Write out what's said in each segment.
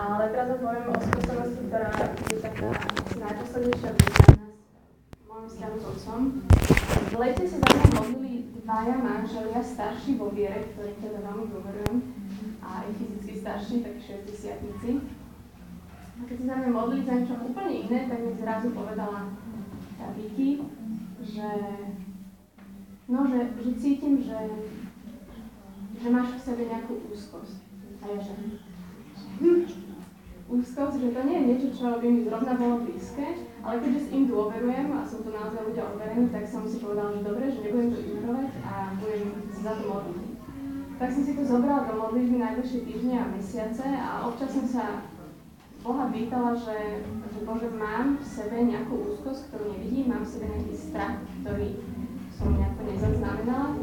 Ale teraz vám poviem o skúsenosti, ktorá je taká najposlednejšia v nás, môjom vzťahu s otcom. V lete sa za mňa modlili dvaja manželia starší vo viere, ktorých teda veľmi dôverujem, a aj fyzicky starší, takí 60 A keď sa za mňa modlili za niečo úplne iné, tak mi zrazu povedala tá Vicky, že, no, že, že cítim, že, že máš v sebe nejakú úzkosť. A ja že, hm, úzkosť, že to nie je niečo, čo by mi zrovna bolo blízke, ale keďže s im dôverujem a sú to naozaj ľudia overení, tak som si povedala, že dobre, že nebudem to ignorovať a budem za to modliť. Tak som si to zobrala do modlitby najbližšie týždne a mesiace a občas som sa Boha pýtala, že, že Bože, mám v sebe nejakú úzkosť, ktorú nevidím, mám v sebe nejaký strach, ktorý som nejako nezaznamenala.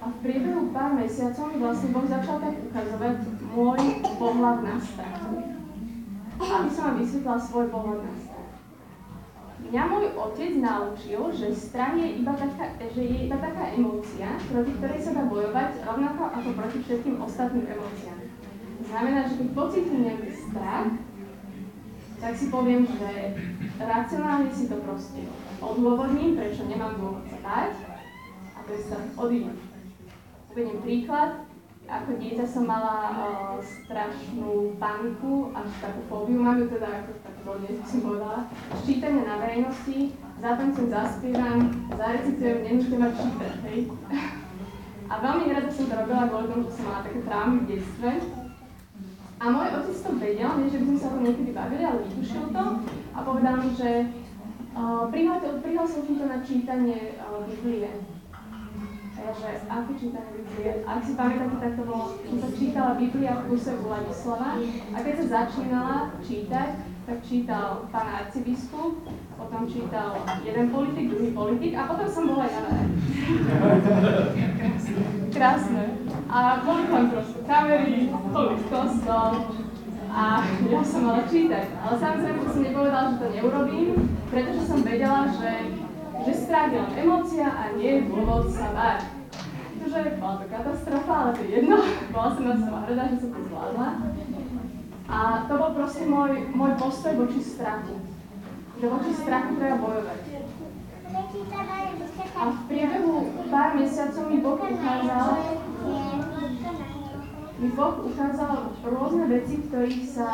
A v priebehu pár mesiacov mi vlastne Boh začal tak ukazovať môj pohľad na strach. Aby som vám vysvetlila svoj pohľad na strach. Mňa môj otec naučil, že strach je iba taká, že je iba taká emócia, proti ktorej sa dá bojovať rovnako ako proti všetkým ostatným emóciám. Znamená, že keď pocítim nejaký strach, tak si poviem, že racionálne si to proste odôvodním, prečo nemám dôvod sa báť a je strach odíde. Uvediem príklad. Ako dieťa som mala uh, strašnú paniku až takú fóbiu, mám ju teda ako tak dodnes, som povedala, čítanie na verejnosti, zatancem, zaspievam, zarecitujem, nenúčte ma čítať, hej. A veľmi rada som to robila kvôli tomu, že som mala také traumy v detstve, a môj otec to vedel, nie že by sme sa o tom niekedy bavili, ale vytušil to a povedal mi, že uh, prihlásil som to na čítanie uh, Biblie. A ja, že aké čítanie Biblie? Ak si pamätáte, tak to bolo, že sa čítala Biblia v kuse u a keď sa začínala čítať, tak čítal pán arcibiskup, potom čítal jeden politik, druhý politik a potom som bola ja. Krásne. A boli tam proste kamery, boli kostol a ja som mala čítať. Ale samozrejme som nepovedala, že to neurobím, pretože som vedela, že, že len emócia a nie je dôvod sa báť. Takže bola to katastrofa, ale to je jedno. Bola som na seba hrdá, že som to zvládla. A to bol proste môj, môj postoj voči strachu. Že voči strachu treba bojovať. A v priebehu pár mesiacov mi Boh ukázal, mi Boh ukázal rôzne veci, ktorých sa,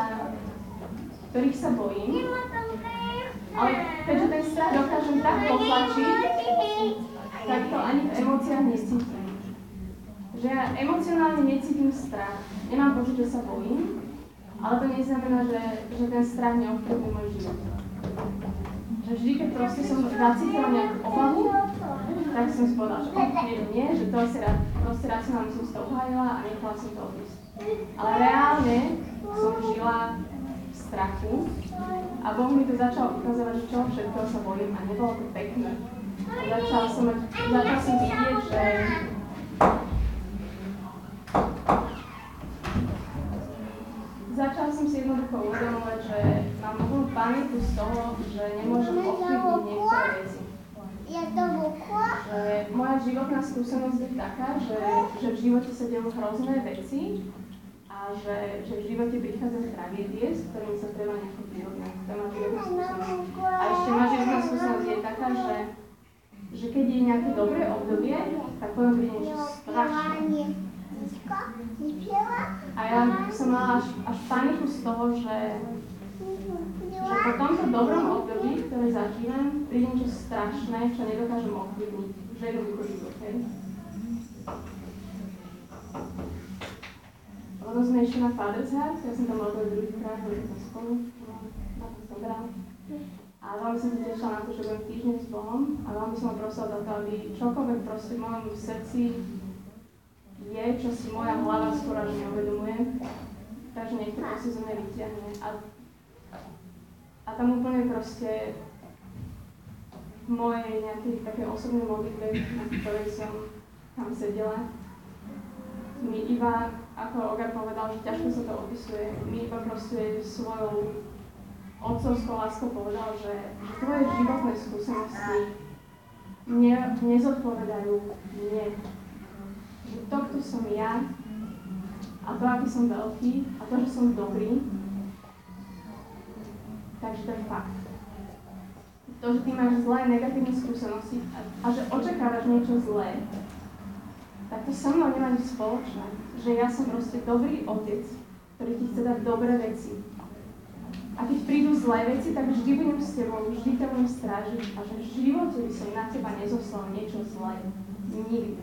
ktorých sa bojím. Ale keďže ten strach dokážem tak potlačiť, tak to ani v emóciách necítim. Že ja emocionálne necítim strach. Nemám pocit, že sa bojím, ale to neznamená, že, že ten strach neovplyvňuje môj život. Že vždy, keď proste som zacítila nejakú obavu, tak som si povedala, že nie, nie, že to si proste racionálne som si to uhájila a nechala som to odísť. Ale reálne som žila v strachu a Boh mi to začal ukazovať, že čo všetko sa bojím a nebolo to pekné. Začal som, začal som vidieť, že začal som si jednoducho uvedomovať, že mám paniku z toho, že nemôžem ovplyvniť niektoré veci. Že moja životná skúsenosť je taká, že, že v živote sa dejú hrozné veci a že, že v živote prichádzajú tragédie, s ktorými sa treba nejako vyrovnať. To má životná skúsenosť. A ešte moja životná skúsenosť je taká, že, že keď je nejaké dobré obdobie, tak potom príde niečo strašné. A ja som mala až, až paniku z toho, že, že po tomto dobrom období, ktoré zažívam, príde niečo strašné, čo nedokážem ovplyvniť. Že jednoducho život, hej? Potom sme išli na Father's ja som tam bola druhý krát, boli sme spolu, no, na to program. A veľmi som sa tešila na to, že budem týždeň s Bohom a veľmi som ho prosila za to, aby čokoľvek proste v mojom srdci je, čo si moja hlava skoro až neuvedomuje. Takže nech to proste zo mňa vyťahne. A tam úplne proste v mojej nejakej také osobnej modlitbe, na ktorej som tam sedela, mi iba, ako Ogar povedal, že ťažko sa to opisuje, mi iba proste svojou otcovskou láskou povedal, že, že tvoje životné skúsenosti ne, nezodpovedajú mne to, kto som ja a to, aký som veľký a to, že som dobrý. Takže to je fakt. To, že ty máš zlé, negatívne skúsenosti a, a že očakávaš niečo zlé, tak to so mnou nemá nič spoločné. Že ja som proste dobrý otec, ktorý ti chce dať dobré veci. A keď prídu zlé veci, tak vždy budem s tebou, vždy ťa budem strážiť a že v živote by som na teba nezoslal niečo zlé. Nikdy.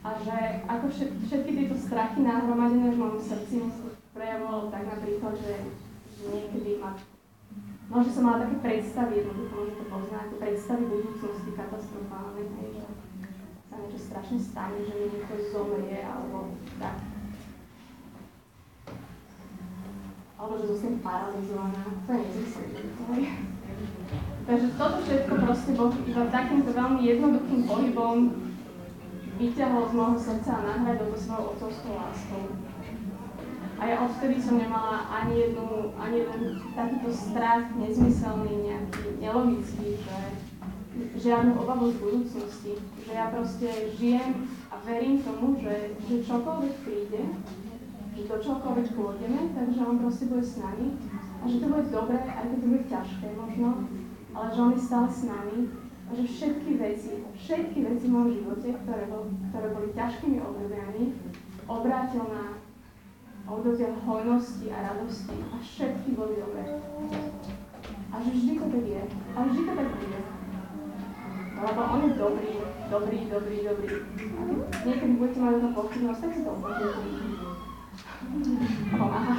A že ako všetky, všetky tieto strachy nahromadené v mojom srdci mi prejavovalo tak napríklad, že, že niekedy ma Možno som mala také predstavy, jednoducho možno to poznáte, predstavy budúcnosti katastrofálne, že sa niečo strašne stane, že mi niekto zomrie, alebo tak. Alebo že zostane paralizovaná. To je nezmysel, Takže toto všetko proste Boh iba takýmto veľmi jednoduchým pohybom vyťahol z môjho srdca a nahradil to svojou otcovskou láskou. A ja odvtedy som nemala ani jednu, ani jeden takýto strach, nezmyselný, nejaký, nelogický, že žiadnu obavu z budúcnosti. Že ja proste žijem a verím tomu, že, že čokoľvek príde, že do čokoľvek pôjdeme, takže on proste bude s nami a že to bude dobré, aj keď to bude ťažké možno, ale že on je stále s nami a že všetky veci, všetky veci v mojom živote, ktoré, bol, ktoré boli ťažkými obdobiami, obrátil na obdobia hojnosti a radosti a všetky boli dobré. A že vždy to tak je. A vždy to tak bude. Lebo on je dobrý, dobrý, dobrý, dobrý. A keď niekedy budete mať na pochybnosť, tak si to upočujete. Pomáha.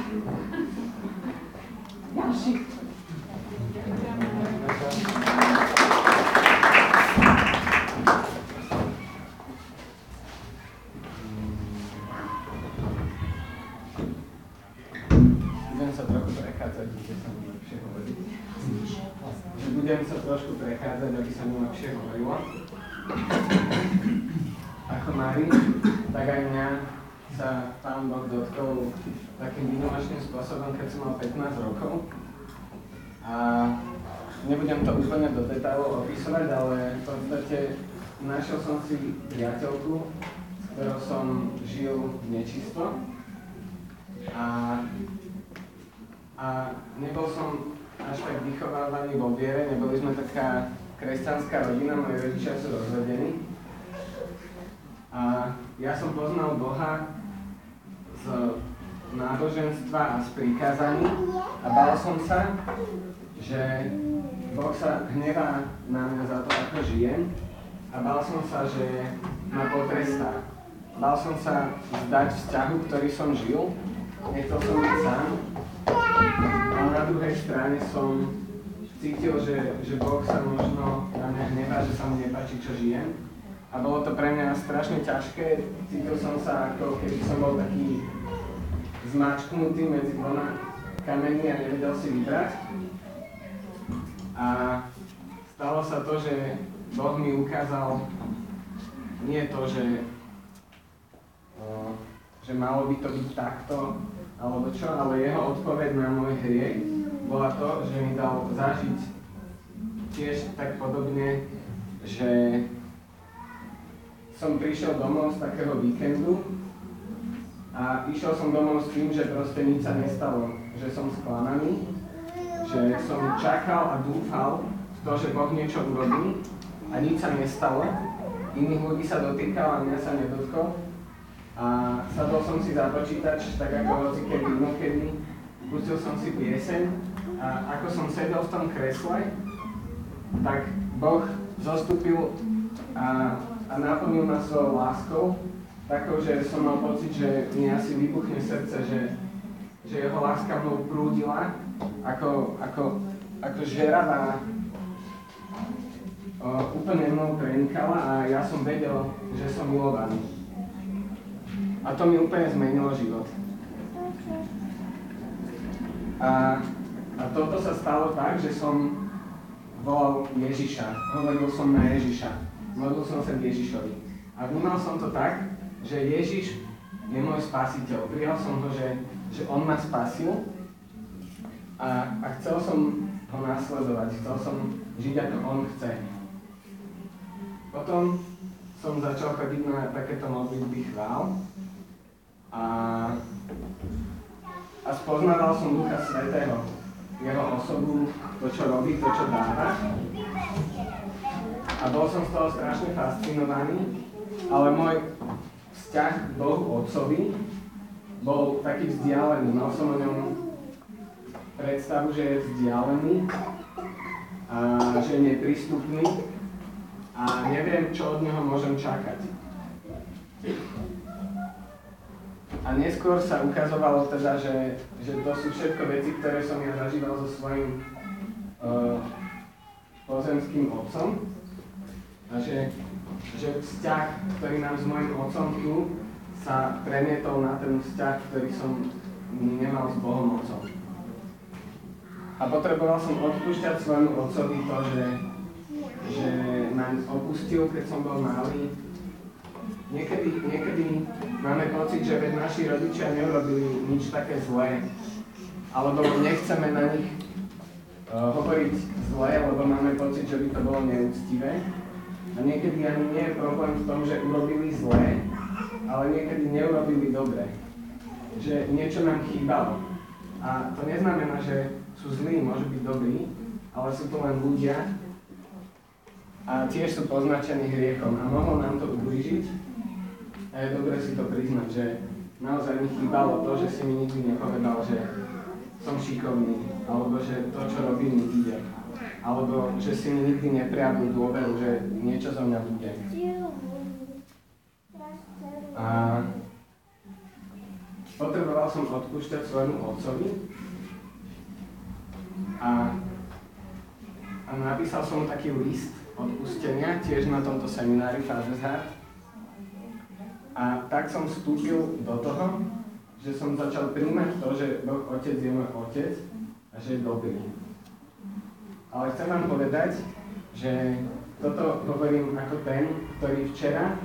Ďalší. 15 rokov. A nebudem to úplne do detailov opísať, ale v podstate našiel som si priateľku, s ktorou som žil nečisto. A, a nebol som až tak vychovávaní vo viere, neboli sme taká kresťanská rodina, moji rodičia sú rozvedení. A ja som poznal Boha z náboženstva a z prikázaní a bál som sa, že Boh sa hnevá na mňa za to, ako žijem a bál som sa, že ma potrestá. Bál som sa zdať vzťahu, ktorý som žil, nechcel som byť sám ale na druhej strane som cítil, že, že Boh sa možno na mňa hnevá, že sa mu nepáči, čo žijem. A bolo to pre mňa strašne ťažké. Cítil som sa, ako keby som bol taký zmačknutý medzi dvoma kamení a nevedel si vybrať. A stalo sa to, že Boh mi ukázal nie to, že, že malo by to byť takto, alebo čo, ale jeho odpoveď na môj hriech bola to, že mi dal zažiť tiež tak podobne, že som prišiel domov z takého víkendu a išiel som domov s tým, že proste nič sa nestalo, že som sklamaný, že som čakal a dúfal v to, že Boh niečo urobí a nič sa nestalo. Iných ľudí sa dotýkal a mňa sa nedotkol a sadol som si za počítač, tak ako hoci kedy inokedy. Pustil som si pieseň a ako som sedel v tom kresle, tak Boh zostúpil a, a naplnil ma svojou láskou, takou, že som mal pocit, že mi asi vybuchne srdce, že, že jeho láska mnou prúdila, ako, ako, ako žeravá úplne mnou prenikala a ja som vedel, že som milovaný. A to mi úplne zmenilo život. A, a toto sa stalo tak, že som volal Ježiša. Hovoril som na Ježiša. Modlil som sa k Ježišovi. A vnímal som to tak, že Ježiš je môj spasiteľ. Prijal som ho, že, že on ma spasil a, a chcel som ho nasledovať, chcel som žiť ako on chce. Potom som začal chodiť na takéto modlitby chvál a, a spoznával som Ducha Svetého, jeho osobu, to, čo robí, to, čo dáva. A bol som z toho strašne fascinovaný, ale môj vzťah k Bohu Otcovi bol taký vzdialený. Mal som o ňom predstavu, že je vzdialený a že je neprístupný a neviem, čo od neho môžem čakať. A neskôr sa ukazovalo teda, že, že to sú všetko veci, ktoré som ja zažíval so svojím uh, pozemským otcom. A že, že vzťah, ktorý mám s mojim otcom tu, sa premietol na ten vzťah, ktorý som nemal s Bohom otcom. A potreboval som odpúšťať svojmu otcovi to, že, že ma opustil, keď som bol malý, Niekedy, niekedy máme pocit, že veď naši rodičia neurobili nič také zlé, alebo nechceme na nich uh, hovoriť zlé, lebo máme pocit, že by to bolo neúctivé. A niekedy ani nie je problém v tom, že urobili zlé, ale niekedy neurobili dobre. Že niečo nám chýbalo. A to neznamená, že sú zlí, môžu byť dobrí, ale sú to len ľudia a tiež sú poznačení hriechom a mohol nám to ublížiť, a je dobré si to priznať, že naozaj mi chýbalo to, že si mi nikdy nepovedal, že som šikovný, alebo že to, čo robím, mi ide. Alebo že si mi nikdy neprejavil dôveru, že niečo zo mňa bude. A potreboval som odpúšťať svojmu otcovi a, a napísal som taký list odpustenia, tiež na tomto seminári Fathersheart. A tak som vstúpil do toho, že som začal príjmať to, že Boh Otec je môj Otec a že je dobrý. Ale chcem vám povedať, že toto hovorím ako ten, ktorý včera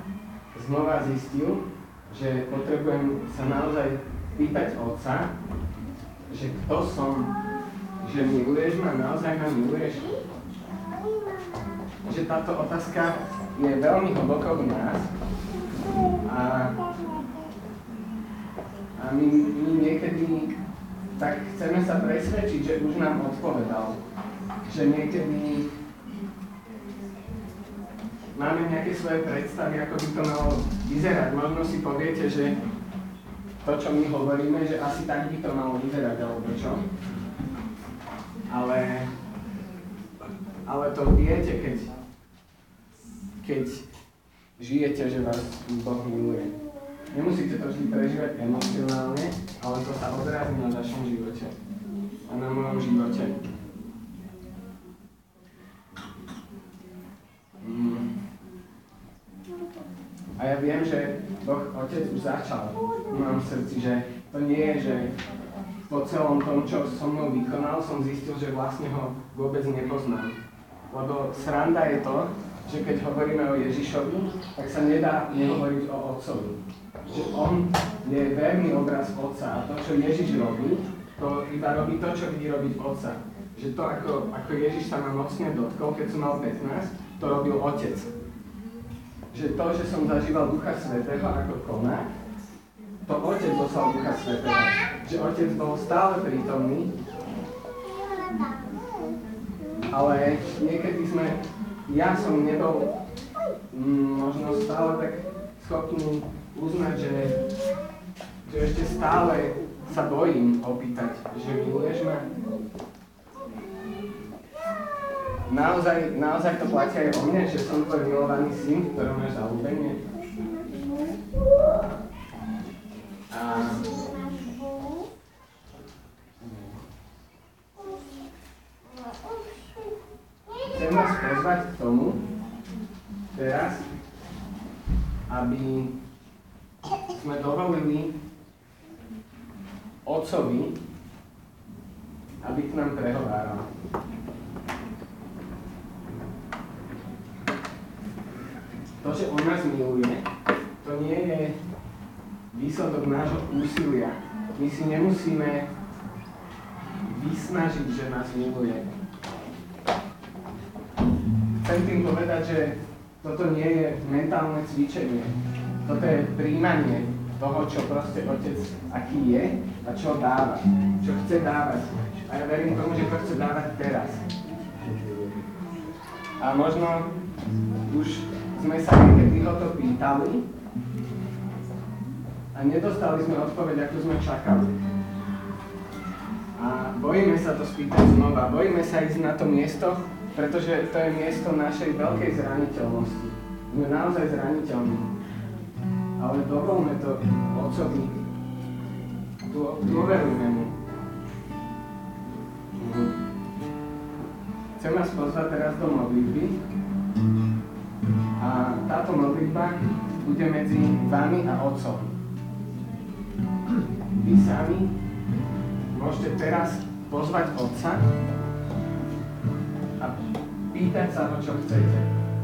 znova zistil, že potrebujem sa naozaj pýtať Otca, že kto som, že miluješ ma, naozaj ma miluješ. Že táto otázka je veľmi hlboko v nás a, a my, my niekedy tak chceme sa presvedčiť, že už nám odpovedal. Že niekedy máme nejaké svoje predstavy, ako by to malo vyzerať. Možno si poviete, že to, čo my hovoríme, že asi tak by to malo vyzerať, alebo čo. Ale, ale to viete, keď, keď žijete, že vás Boh miluje. Nemusíte to vždy prežívať emocionálne, ale to sa odrazí na vašom živote a na mojom živote. A ja viem, že Boh Otec už začal v mojom srdci, že to nie je, že po celom tom, čo so mnou vykonal, som zistil, že vlastne ho vôbec nepoznám. Lebo sranda je to, že keď hovoríme o Ježišovi, tak sa nedá nehovoriť o Otcovi. Že on je verný obraz Otca a to, čo Ježiš robí, to iba robí to, čo vidí robiť Otca. Že to, ako, ako Ježiš sa ma mocne dotkol, keď som mal 15, to robil Otec. Že to, že som zažíval Ducha Svetého ako koná, to Otec poslal Ducha Svetého. Že Otec bol stále prítomný, ale niekedy sme ja som nebol mm, možno stále tak schopný uznať, že, že ešte stále sa bojím opýtať, že miluješ ma? Naozaj, naozaj to platí aj o mne, že som tvoj milovaný syn, ktorý máš zalúbenie? A chcem vás pozvať k tomu teraz, aby sme dovolili Otcovi, aby k nám prehováral. To, že On nás miluje, to nie je výsledok nášho úsilia. My si nemusíme vysnažiť, že nás miluje chcem tým povedať, že toto nie je mentálne cvičenie. Toto je príjmanie toho, čo proste Otec aký je a čo dáva, čo chce dávať. A ja verím tomu, že to chce dávať teraz. A možno už sme sa niekedy o to pýtali a nedostali sme odpoveď, ako sme čakali. A bojíme sa to spýtať znova, bojíme sa ísť na to miesto, pretože to je miesto našej veľkej zraniteľnosti. Sme naozaj zraniteľní. Ale dovolme to Otcovi. Dôverujme mu. Chcem vás pozvať teraz do modlitby. A táto modlitba bude medzi vami a Otcom. Vy sami môžete teraz pozvať Otca a pýtať sa ho, čo chcete.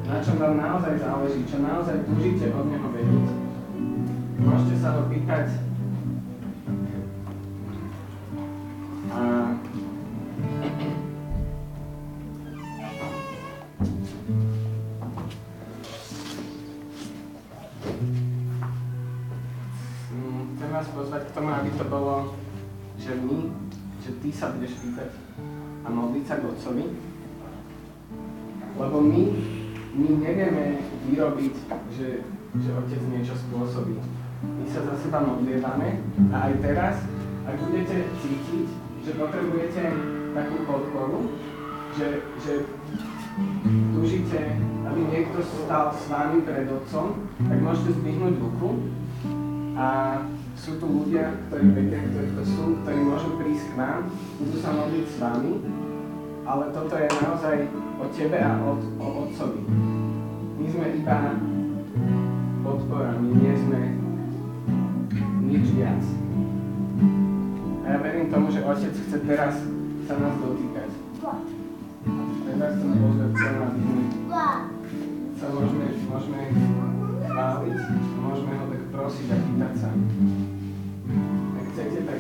Na čom vám naozaj záleží, čo naozaj túžite od Neho vedieť. Môžete sa ho pýtať Otcovi, lebo my, my nevieme vyrobiť, že, že Otec niečo spôsobí. My sa za seba modlievame a aj teraz, ak budete cítiť, že potrebujete takú podporu, že, že túžite, aby niekto stal s vami pred Otcom, tak môžete zdvihnúť ruku a sú tu ľudia, ktorí vedia, ktorí to sú, ktorí môžu prísť k nám, budú sa modliť s vami, ale toto je naozaj o tebe a o, o Otcovi. My sme iba podpora, my nie sme nič viac. A ja verím tomu, že Otec chce teraz sa nás dotýkať. Teraz som pozrieť celé aby sme sa môžeme, môžeme chváliť, môžeme ho tak prosiť a pýtať sa. Ak chcete, tak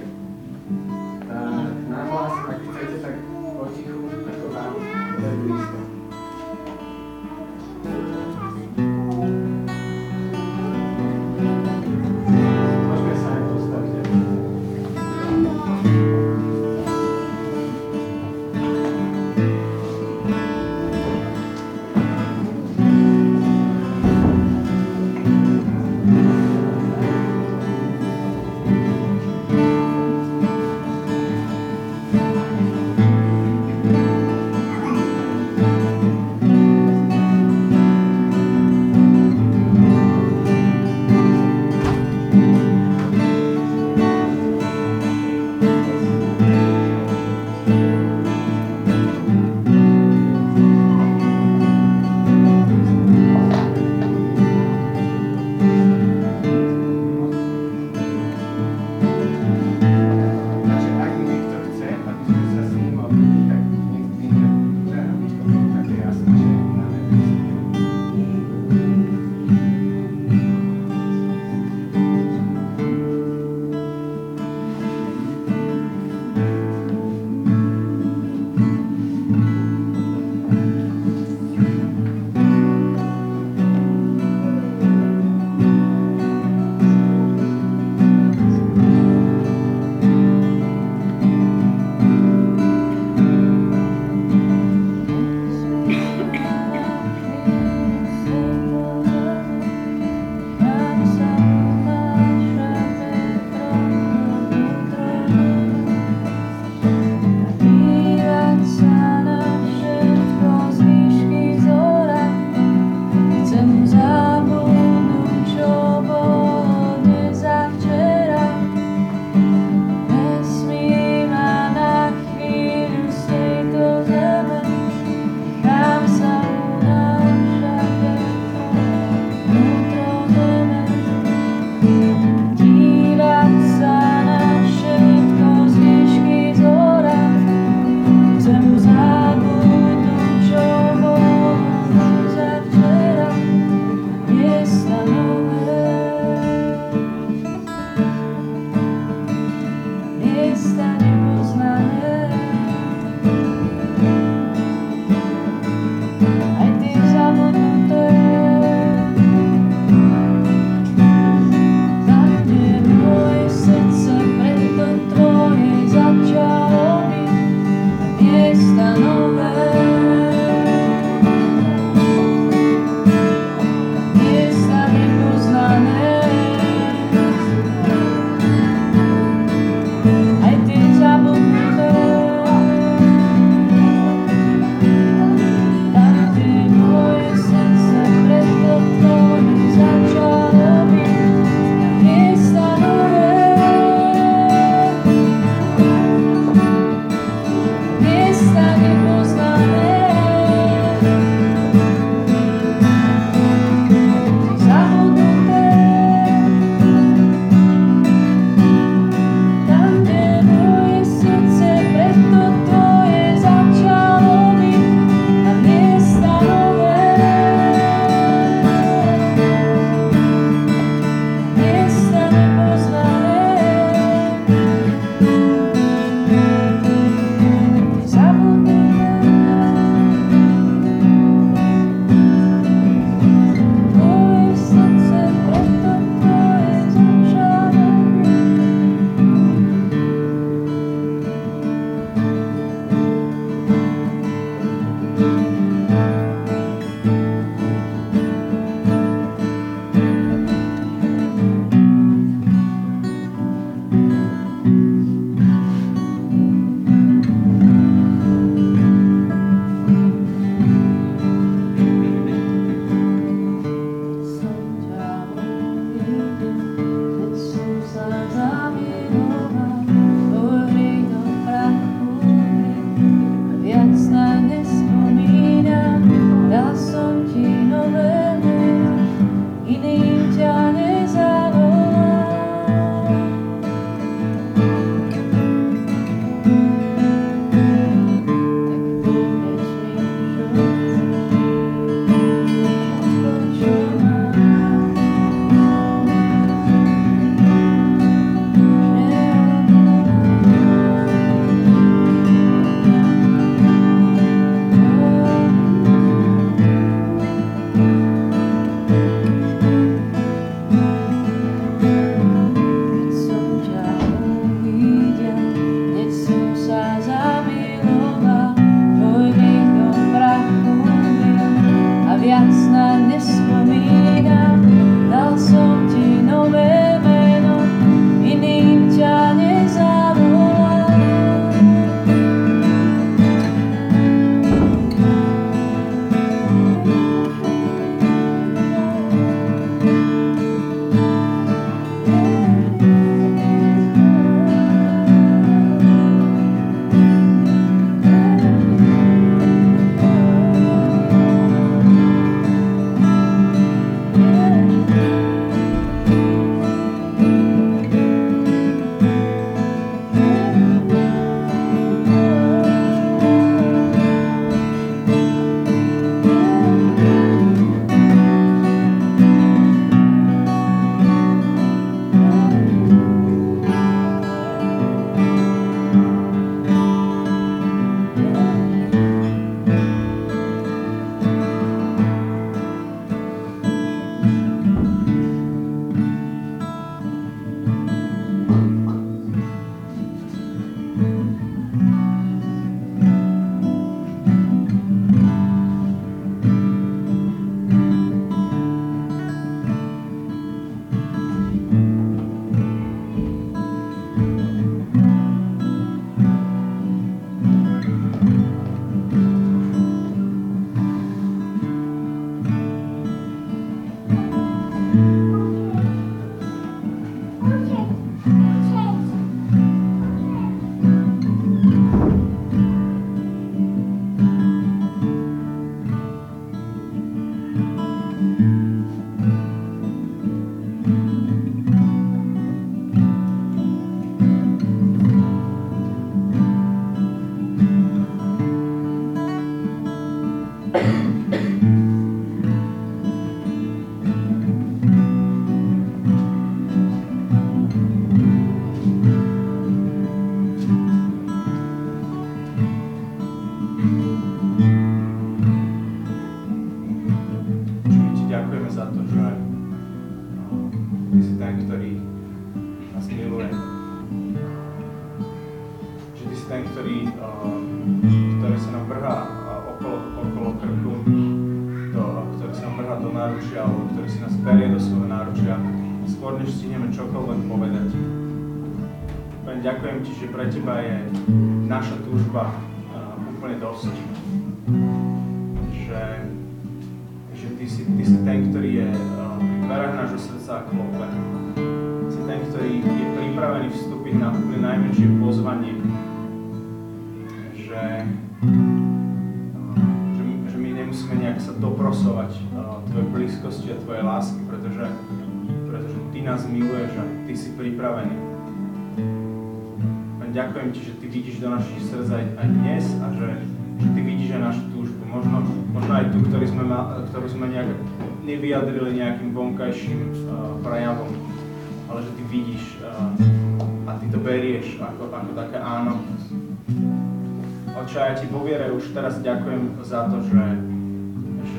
čokoľvek povedať. Pane, ďakujem Ti, že pre Teba je naša túžba uh, úplne dosť. Že, že ty, si, ty si ten, ktorý je uh, pri nášho srdca a klope. Si ten, ktorý je pripravený vstúpiť na úplne najmenšie pozvanie. Že, že, že my nemusíme nejak sa doprosovať uh, Tvojej blízkosti a Tvojej lásky, pretože, nás miluješ a Ty si pripravený. Pane, ďakujem Ti, že Ty vidíš do našich srdc aj, aj dnes a že, že Ty vidíš aj našu túžbu. Možno, možno aj tú, ktorú sme, ma, ktorú sme nejak nevyjadrili nejakým vonkajším uh, prejavom, ale že Ty vidíš uh, a Ty to berieš ako, ako také áno. Oče, ja Ti vo viere už teraz ďakujem za to, že,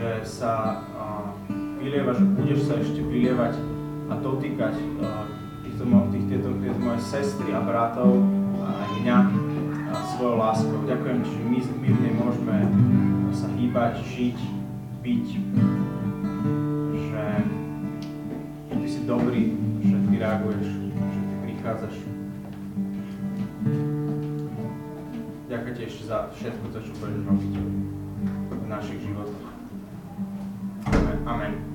že sa uh, vylievaš, že budeš sa ešte vylievať a dotýkať uh, týchto, tých, tieto, tieto moje sestry a bratov a aj mňa a svojou láskou. Ďakujem že my, my v nej môžeme sa hýbať, žiť, byť. Že ty si dobrý, že ty reaguješ, že ty prichádzaš. Ďakujem ti ešte za všetko to, čo budeš robiť v našich životoch. Amen. Amen.